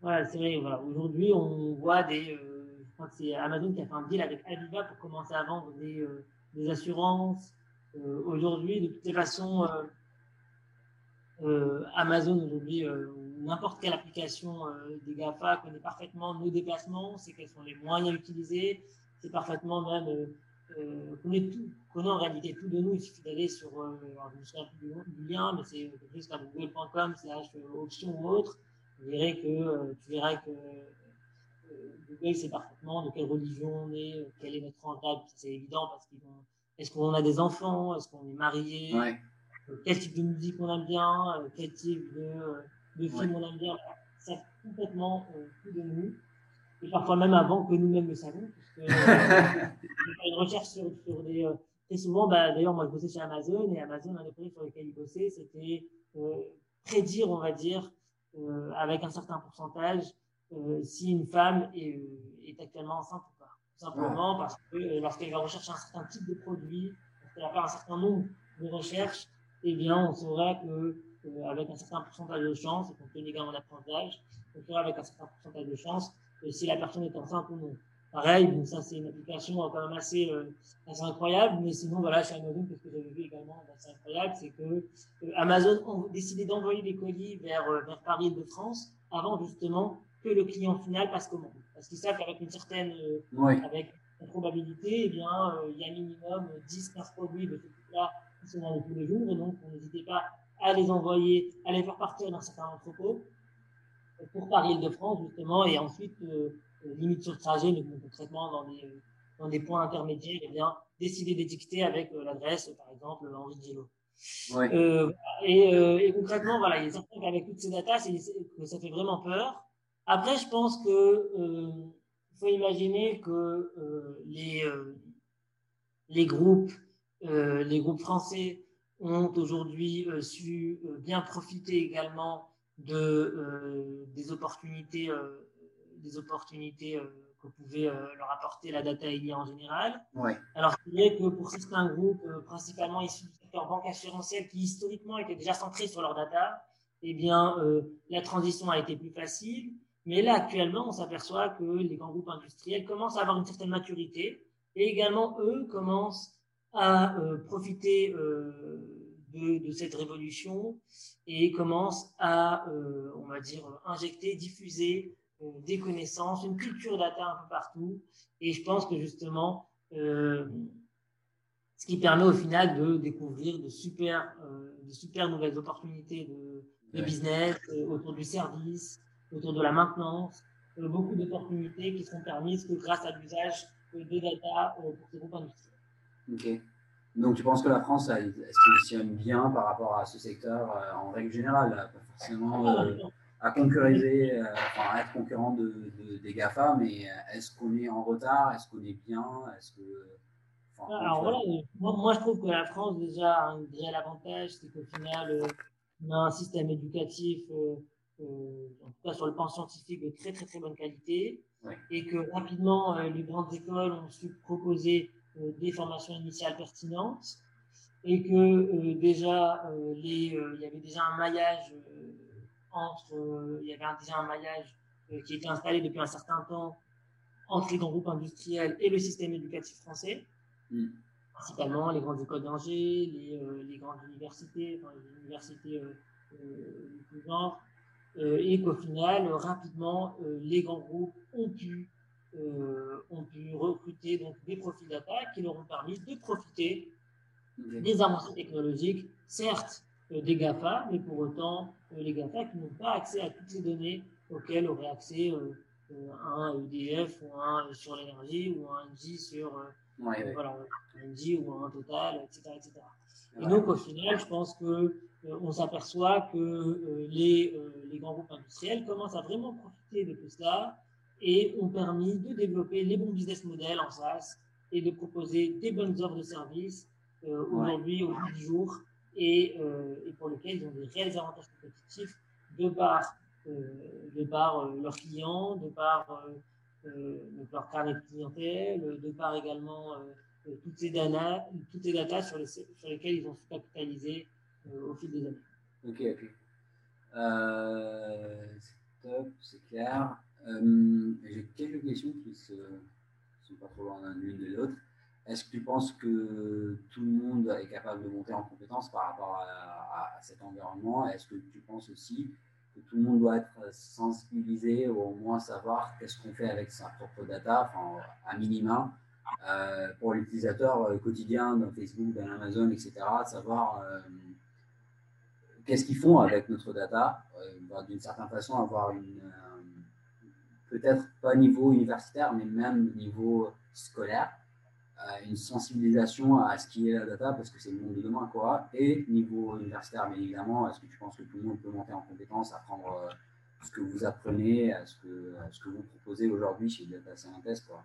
Voilà, c'est vrai. Voilà. Aujourd'hui, on voit des. Euh, je crois que c'est Amazon qui a fait un deal avec Aviva pour commencer à vendre des, euh, des assurances, euh, aujourd'hui, de toutes les façons, euh, euh, Amazon aujourd'hui, n'importe quelle application des GAFA connaît parfaitement nos déplacements, c'est quels sont les moyens utilisés, c'est parfaitement même connaît tout, connaît en réalité tout de nous. Il suffit d'aller sur, alors je me souviens plus du, lien, mais c'est quelque chose comme google.com slash option ou autre. Vous verrez que, tu verras que Google sait parfaitement de quelle religion on est, quel est notre rang C'est évident parce qu'ils vont est-ce qu'on a des enfants? Est-ce qu'on est marié? Ouais. Euh, quel type de musique on aime bien? Euh, Quel type de, euh, de film ouais. on aime bien? Ça complètement tout de nous. Et parfois même avant que nous-mêmes le savions. Parce que, une recherche sur, sur des... très souvent, bah, d'ailleurs, moi, je bossais chez Amazon et Amazon, un des projets sur lesquels il bossait, c'était prédire, on va dire, avec un certain pourcentage, si une femme est, est actuellement enceinte simplement parce que euh, lorsqu'elle va rechercher un certain type de produit, lorsqu'elle va faire un certain nombre de recherches, eh bien, on saurait que euh, avec un certain pourcentage de chance, et compte tenu également d'apprentissage, on saurait avec un certain pourcentage de chance euh, si la personne est enceinte ou non. Pareil, donc ça c'est une application quand même assez, euh, assez incroyable, mais sinon voilà, chez Amazon, qu'est-ce que j'avais vu également assez incroyable, c'est que euh, Amazon a décidé d'envoyer des colis vers, vers Paris de France avant justement que le client final passe commande. Parce qu'ils savent qu'avec une certaine oui. avec une probabilité, eh bien, euh, il y a minimum 10-15 produits de ce type-là qui sont les tous les jours. Et donc, n'hésitez pas à les envoyer, à les faire partir dans certains entrepôts pour Paris-Île-de-France, justement, et ensuite, euh, limite sur le trajet, mais concrètement, dans des, dans des points intermédiaires, eh bien, décider d'étiqueter avec euh, l'adresse, par exemple, Henri Gillot. et, concrètement, voilà, il y a certains qu'avec toutes ces datas, ça fait vraiment peur. Après, je pense que faut imaginer que les les groupes les groupes français ont aujourd'hui su bien profiter également de des opportunités des opportunités que pouvait euh, leur apporter la data IA en général. Ouais. Alors, c'est vrai que pour certains groupes, euh, principalement issus du secteur banque assurantiel, qui historiquement étaient déjà centrés sur leur data, eh bien, euh, la transition a été plus facile. Mais là, actuellement, on s'aperçoit que les grands groupes industriels commencent à avoir une certaine maturité et également, eux, commencent à profiter de, de, cette révolution et commencent à, on va dire, injecter, diffuser euh, des connaissances, une culture data un peu partout. Et je pense que justement, euh, ce qui permet au final de découvrir de super, euh, de super nouvelles opportunités de, de business autour du service, autour de la maintenance, beaucoup d'opportunités qui seront permises que grâce à l'usage de data pour ces groupes industriels. Ok. Donc tu penses que la France elle, se positionne bien par rapport à ce secteur en règle générale, pas forcément. Ah, à concurriser, euh, enfin, à être concurrent de, des GAFA, mais euh, est-ce qu'on est en retard? Est-ce qu'on est bien? Est-ce que. Alors voilà, moi, je trouve que la France déjà a un réel avantage, c'est qu'au final, euh, on a un système éducatif, en tout cas sur le plan scientifique, de très très très bonne qualité, et que rapidement les grandes écoles ont su proposer des formations initiales pertinentes, et que déjà les, il y avait déjà un maillage entre, euh, il y avait déjà un maillage euh, qui était installé depuis un certain temps entre les grands groupes industriels et le système éducatif français, mm. principalement les grandes écoles d'ingé, les, euh, les, grandes universités, enfin, les universités du tout genre, et qu'au final, rapidement, les grands groupes ont pu, ont pu recruter donc, des profils d'attaque qui leur ont permis de profiter des avancées technologiques, certes des GAFA, mais pour autant les GAFA qui n'ont pas accès à toutes ces données auxquelles aurait accès euh, euh, un EDF ou un sur l'énergie ou un NG sur euh, voilà, un NG ou un Total, etc. etc. Et donc au final, je pense que on s'aperçoit que les, les grands groupes industriels commencent à vraiment profiter de tout cela et ont permis de développer les bons business models en SaaS et de proposer des bonnes offres de services aujourd'hui au bout du jour et, euh, et, pour lesquels ils ont des réels avantages compétitifs de par, euh, de par euh, leurs clients, de par leur carnet de clientèle, de par également toutes ces data, toutes ces data sur, les, sur lesquelles ils ont su capitaliser au fil des années. Ok, ok. c'est top, c'est clair. J'ai quelques questions qui ne sont pas trop loin l'une de l'autre. Est-ce que tu penses que tout le monde est capable de monter en compétence par rapport à, cet environnement? Est-ce que tu penses aussi tout le monde doit être sensibilisé ou au moins savoir qu'est-ce qu'on fait avec sa propre data, enfin, à minima, euh, pour l'utilisateur euh, quotidien dans Facebook, dans Amazon, etc., savoir euh, qu'est-ce qu'ils font avec notre data, bah, d'une certaine façon avoir une, peut-être pas niveau universitaire, mais même niveau scolaire une sensibilisation à ce qui est la data, parce que c'est le monde de demain, quoi. Et niveau universitaire, bien évidemment, est-ce que tu penses que tout le monde peut monter en compétence, apprendre euh, ce que vous apprenez, à ce que, ce que vous proposez aujourd'hui chez Data Scientist, quoi?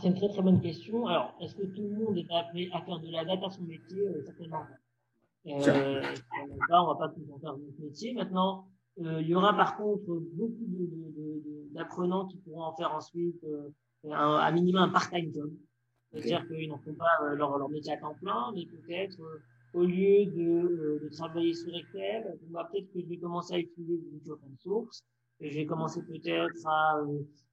C'est une très très bonne question. Alors, est-ce que tout le monde est appelé à faire de la data son métier? Euh, Certainement euh, pas. on va pas tout en faire notre métier. Maintenant, euh, il y aura par contre beaucoup d'apprenants qui pourront en faire ensuite un, à minima un part-time job. C'est-à-dire qu'ils n'en font pas euh, leur, leur, métier à temps plein, mais peut-être euh, au lieu de, euh, de, travailler sur Excel, peut-être que je vais commencer à utiliser des outils open source. Et je vais commencer peut-être à,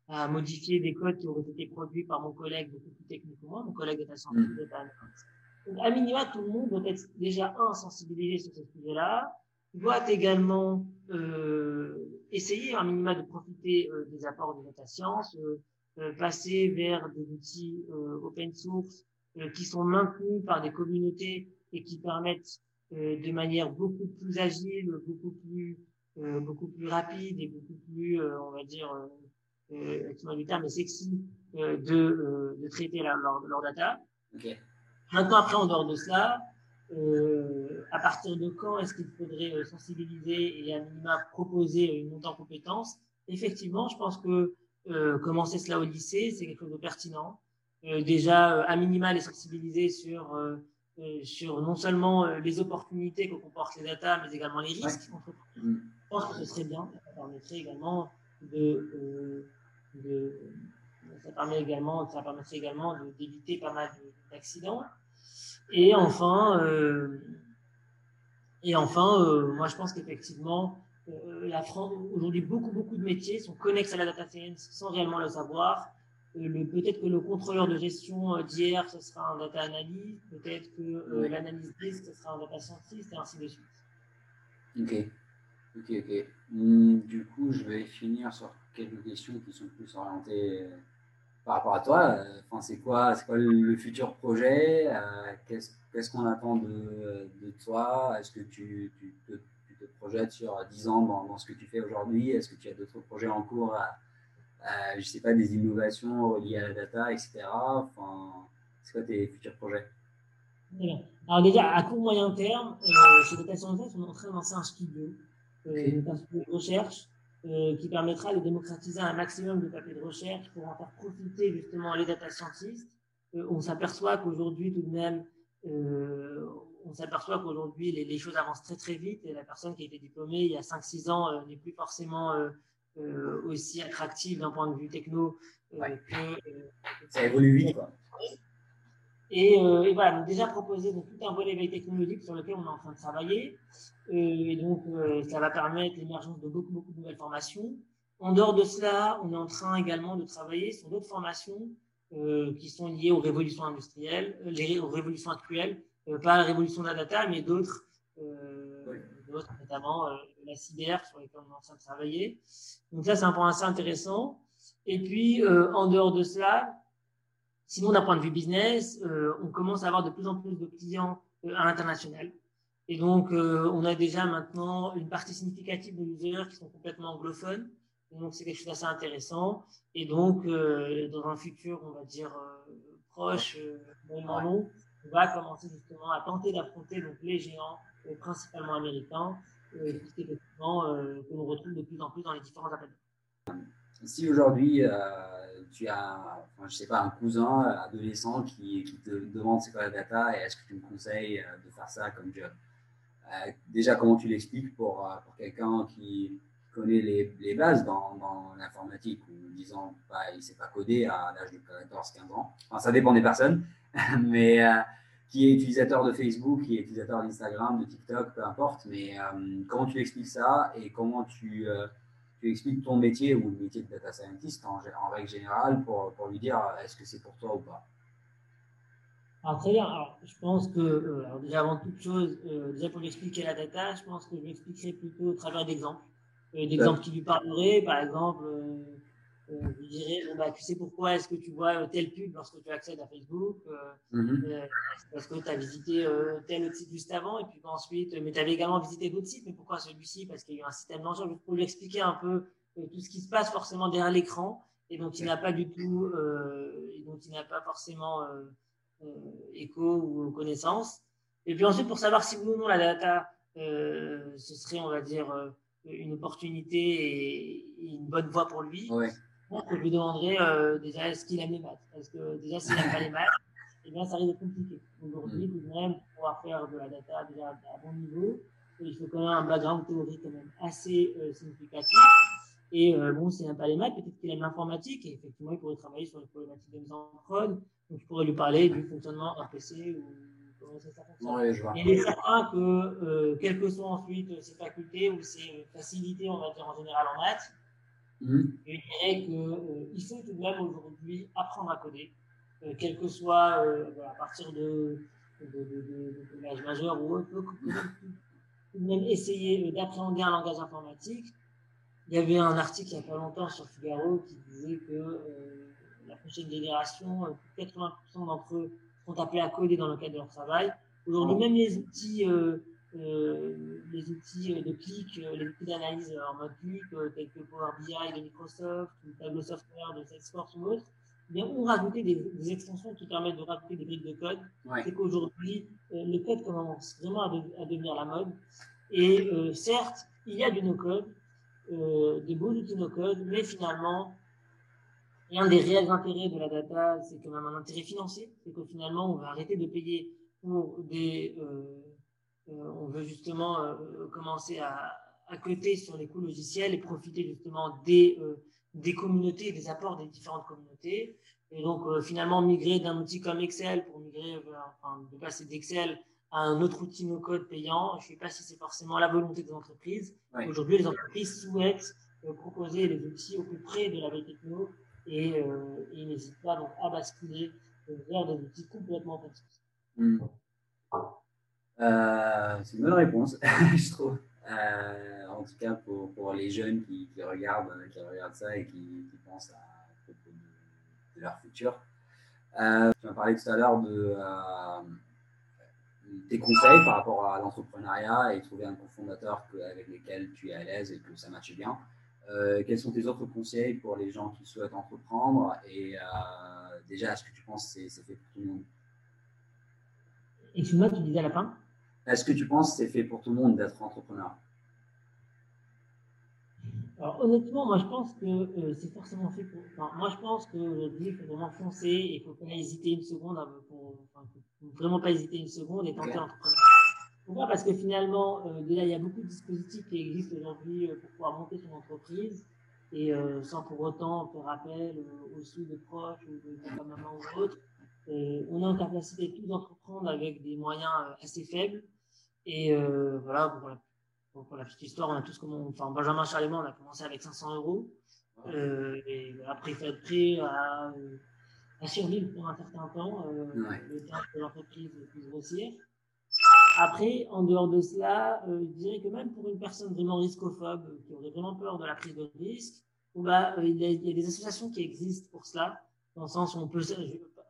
à, modifier des codes qui auraient été produits par mon collègue beaucoup plus technique que moi, mon collègue data scientist, data Donc, à minima, tout le monde doit être déjà un sensibilisé sur ce sujet-là, doit également euh, essayer à minima de profiter euh, des apports de data science, euh, passer vers des outils euh, open source euh, qui sont maintenus par des communautés et qui permettent de manière beaucoup plus agile, beaucoup plus beaucoup plus rapide et beaucoup plus, on va dire, euh, du terme, mais sexy, de, de traiter leur, leur, data. Okay. Maintenant, après, en dehors de ça, à partir de quand est-ce qu'il faudrait sensibiliser et à minima proposer une montée en compétences Effectivement, je pense que commencer cela au lycée, c'est quelque chose de pertinent. déjà, à minima, les sensibiliser sur sur non seulement les opportunités que comportent les data, mais également les risques. Mm. Je pense que ce serait bien. Ça permettrait également de, de ça permet également, ça permettrait également d'éviter pas mal d'accidents. Et enfin, euh, et enfin, euh, moi je pense qu'effectivement, euh, la France. Aujourd'hui beaucoup beaucoup de métiers sont connexes à la data science sans réellement le savoir. peut-être que le contrôleur de gestion d'hier ce sera un data analyst, peut-être que l'analyse risque ce sera un data scientist et ainsi de suite. Ok, ok, ok. Hmm, du coup, je vais finir sur quelques questions qui sont plus orientées par rapport à toi, euh, enfin, c'est quoi, quoi le, futur projet? Euh, Qu'est-ce qu'on attend de, de toi? Est-ce que tu, tu, te, te, projettes sur 10 ans dans, dans ce que tu fais aujourd'hui? Est-ce que tu as d'autres projets en cours Je ne sais pas, des innovations liées à la data, etc. Enfin, c'est quoi tes futurs projets? Alors déjà, à court moyen terme, euh, chez Data Scientist, on est en train de lancer un studio, euh, un studio de recherche euh, qui permettra de démocratiser un maximum de papiers de recherche pour en faire profiter justement les data scientists. Euh, on s'aperçoit qu'aujourd'hui tout de même, on s'aperçoit qu'aujourd'hui les, les, choses avancent très très vite et la personne qui a été diplômée il y a 5-6 ans euh, n'est plus forcément euh, aussi attractive d'un point de vue techno que... Ça évolue vite quoi. Et, et, voilà, donc déjà proposer donc, tout un volet veille technologique sur lequel on est en train de travailler. Et donc, euh, ça va permettre l'émergence de beaucoup, beaucoup de nouvelles formations. En dehors de cela, on est en train également de travailler sur d'autres formations euh, qui sont liées aux révolutions industrielles, euh, les, aux révolutions actuelles, pas la révolution de la data, mais d'autres, notamment la cyber, sur lesquelles on est en train de travailler. Donc ça, c'est un point assez intéressant. Et puis, en dehors de cela, sinon d'un point de vue business, on commence à avoir de plus en plus de clients à l'international. Et donc, euh, on a déjà maintenant une partie significative de users qui sont complètement anglophones. donc, c'est quelque chose d'assez intéressant. Et donc, euh, dans un futur, on va dire euh, proche, vraiment long, on va commencer justement à tenter d'affronter donc les géants, principalement américains, effectivement, que l'on retrouve de plus en plus dans les différents appels. Si aujourd'hui tu as, je sais pas, un cousin adolescent qui, te demande c'est quoi la data et est-ce que tu me conseilles de faire ça comme job? Euh, déjà, comment tu l'expliques pour, euh, pour quelqu'un qui connaît les, bases dans, l'informatique ou disant bah, il ne sait pas coder à l'âge de 14-15 ans. Enfin, ça dépend des personnes, <laughs> mais euh, qui est utilisateur de Facebook, qui est utilisateur d'Instagram, de TikTok, peu importe. Mais comment tu expliques ça et comment tu, tu expliques ton métier ou le métier de data scientist en, règle générale pour, lui dire est-ce que c'est pour toi ou pas? Alors, très bien. Alors, je pense que, euh, déjà avant toute chose, euh, déjà pour expliquer la data, je pense que je l'expliquerai plutôt au travers d'exemples. Euh, d'exemples qui lui parleraient, par exemple, euh, euh, je dirais, bon, bah, tu sais pourquoi est-ce que tu vois tel pub lorsque tu accèdes à Facebook mm-hmm. Parce que tu as visité tel site juste avant, et puis ensuite, mais tu avais également visité d'autres sites, mais pourquoi celui-ci? Parce qu'il y a eu un système d'enjeu. Pour lui expliquer un peu tout ce qui se passe forcément derrière l'écran, et dont il n'a pas du tout, et dont il n'a pas forcément euh, écho ou connaissance. Et puis ensuite, pour savoir si ou non la data, euh, ce serait, on va dire, euh, une opportunité et, une bonne voie pour lui, ouais. je lui demanderais déjà est-ce qu'il aime les maths? Parce que déjà, s'il n'aime pas les maths, <laughs> eh bien, ça risque d'être compliqué. Aujourd'hui, mm. même pour pouvoir faire de la data déjà à bon niveau, il faut quand même un background théorique quand même assez significatif. Et bon, s'il n'aime pas les maths, peut-être qu'il aime l'informatique et effectivement, il pourrait travailler sur les problématiques de mise en prod, donc, je pourrais lui parler du fonctionnement RPC ou ça, fonctionne. Ouais, je vois. il est certain que, euh, quelles que soient ensuite ses facultés ou ses facilités, on va dire en général en maths, mmh. je dirais qu'il euh, faut tout de même aujourd'hui apprendre à coder, euh, quel que soit euh, à partir de, de, de, de l'âge majeur ou autre, tout de même essayer euh, d'appréhender un langage informatique. Il y avait un article il n'y a pas longtemps sur Figaro qui disait que euh, la prochaine génération, 80% euh, d'entre eux sont appelés à coder dans le cadre de leur travail. Aujourd'hui, même les outils, euh, euh, les outils de clic, les outils d'analyse en mode clic, tels que Power BI de Microsoft ou Tableau Software de Salesforce ou autres, bien, ou rajouter des, extensions qui permettent de rajouter des briques de code. C'est qu'aujourd'hui, euh, le code commence vraiment à, devenir la mode. Et euh, certes, il y a du no-code, euh, des beaux outils no-code, mais finalement, l'un des réels intérêts de la data, c'est quand même un intérêt financier. C'est que finalement, on va arrêter de payer pour des... on veut justement commencer à, à côté sur les coûts logiciels et profiter justement des des communautés, des apports des différentes communautés. Et donc, euh, finalement, migrer d'un outil comme Excel pour migrer, enfin, de passer d'Excel à un autre outil no-code payant, je ne sais pas si c'est forcément la volonté des entreprises. Aujourd'hui, les entreprises souhaitent euh, proposer les outils au plus près de la veille techno et, euh, et n'hésitent pas à basculer vers des outils complètement open hmm. c'est une bonne réponse, <laughs> je trouve. Euh, en tout cas pour, les jeunes qui, regardent, qui regardent ça et qui, pensent à, leur futur. Euh, tu m'as parlé tout à l'heure de euh, tes conseils par rapport à l'entrepreneuriat et trouver un cofondateur avec lequel tu es à l'aise et que ça marche bien. Euh, quels sont tes autres conseils pour les gens qui souhaitent entreprendre Et déjà, est-ce que tu penses que c'est fait pour tout le monde? Excuse-moi, tu disais à la fin est-ce que tu penses que c'est fait pour tout le monde d'être entrepreneur? Alors honnêtement, moi je pense que euh, c'est forcément fait pour. Enfin, moi je pense qu'aujourd'hui, il faut vraiment foncer et il ne faut pas hésiter une seconde. Pour... Enfin, faut vraiment pas hésiter une seconde et tenter l'entrepreneuriat. Pourquoi? Parce que finalement, euh, déjà, il y a beaucoup de dispositifs qui existent aujourd'hui euh, pour pouvoir monter son entreprise et sans pour autant faire appel aux sous de proches ou de sa maman ou autre. on est en capacité tous d'entreprendre avec des moyens assez faibles. Et voilà, pour la donc, pour la petite histoire, on a tous commencé, enfin, Benjamin moi, on a commencé avec 500 euros. Euh, et après, il faut être prêt à, à survivre pour un certain temps, euh, le temps que l'entreprise puisse grossir. Après, en dehors de cela, euh, je dirais que même pour une personne vraiment riscophobe, qui aurait vraiment peur de la prise de risque, bah, il, y a, il, y a, des associations qui existent pour cela, dans le sens où on peut,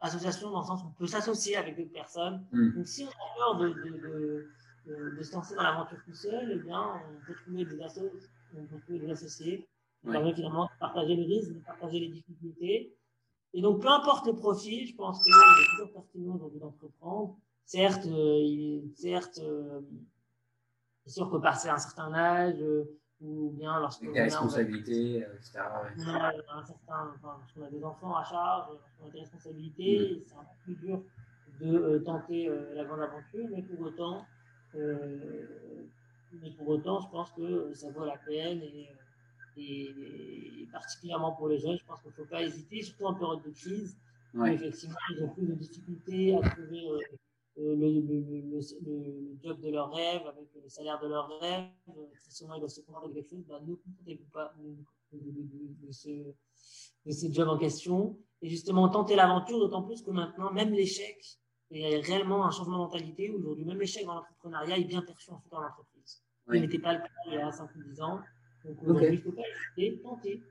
association dans le sens où on peut s'associer avec d'autres personnes. Mm. Donc, si on a peur de, de, de de, se lancer dans l'aventure tout seul, eh bien, on peut trouver des, associés, on peut trouver des associés qui permettent finalement de partager le risque, de partager les difficultés. Et donc, peu importe le profil, je pense qu'il est toujours pertinent d'entreprendre. Certes, euh, il, certes, euh, c'est sûr que passer un certain âge, euh, ou bien lorsque des responsabilités, etc. Ouais. Un certain, enfin, lorsqu'on a des enfants à charge, lorsqu'on a des responsabilités, mm. c'est un peu plus dur de tenter la grande aventure, mais pour autant, euh, mais pour autant, je pense que ça vaut la peine et, et, particulièrement pour les jeunes, je pense qu'il ne faut pas hésiter, surtout en période de crise. effectivement, ils ont plus de difficultés à trouver euh, euh, le, le, le, job de leur rêve, avec le salaire de leur rêve. Très souvent, ils doivent se contenter de quelque chose. Ben, ne contentez-vous pas de, de, ce, de ces jobs en question. Et justement, tenter l'aventure, d'autant plus que maintenant, même l'échec il y a réellement un changement de mentalité. Aujourd'hui, même l'échec dans l'entrepreneuriat est bien perçu ensuite dans l'entreprise. Ce n'était pas le cas il y a 5 ou 10 ans. Donc aujourd'hui, il ne faut pas hésiter, tenter,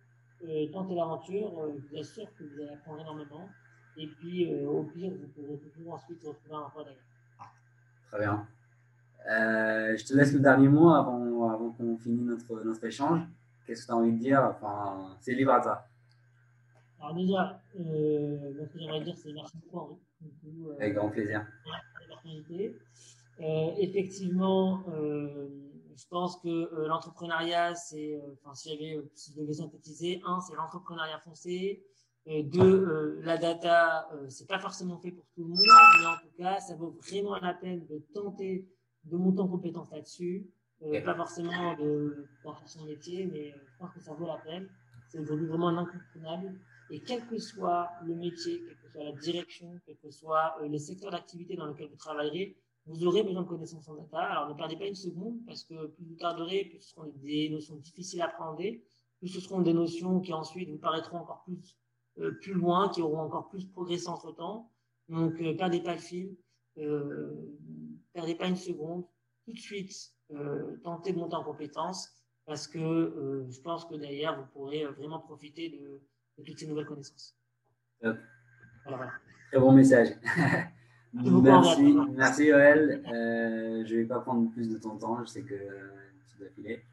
euh, tenter l'aventure. Euh, je vous assure que vous allez apprendre énormément. Et puis, euh, au pire, vous pourrez toujours ensuite retrouver un emploi d'ailleurs. Très bien. je te laisse le dernier mot avant, avant qu'on finisse notre, notre échange. Qu'est-ce que tu as envie de dire? Enfin, C'est libre à toi. Alors déjà, ce que j'aimerais dire, c'est merci beaucoup Henri. Euh, Avec grand plaisir. Euh, effectivement, euh, je pense que l'entrepreneuriat, c'est, enfin, si si je devais synthétiser, un, c'est l'entrepreneuriat foncé. Deux, la data, c'est pas forcément fait pour tout le monde, mais en tout cas, ça vaut vraiment la peine de tenter de monter en compétence là-dessus. pas forcément de, dans son métier, mais je pense que ça vaut la peine. C'est aujourd'hui vraiment un incontournable. Et quel que soit le métier, quelle que soit la direction, quel que soit euh, les secteurs d'activité dans lesquels vous travaillerez, vous aurez besoin de connaissances en data. Alors ne perdez pas une seconde parce que plus vous tarderez, plus ce seront des notions difficiles à appréhender, plus ce seront des notions qui ensuite vous paraîtront encore plus euh, plus loin, qui auront encore plus progressé entre temps. Donc ne euh, perdez pas le fil, euh, perdez pas une seconde, tout de suite tentez de monter en compétence parce que je pense que d'ailleurs vous pourrez vraiment profiter de toutes ces nouvelles connaissances. Très bon message. <laughs> merci, merci. Euh, je ne vais pas prendre plus de ton temps, je sais que tu dois filer.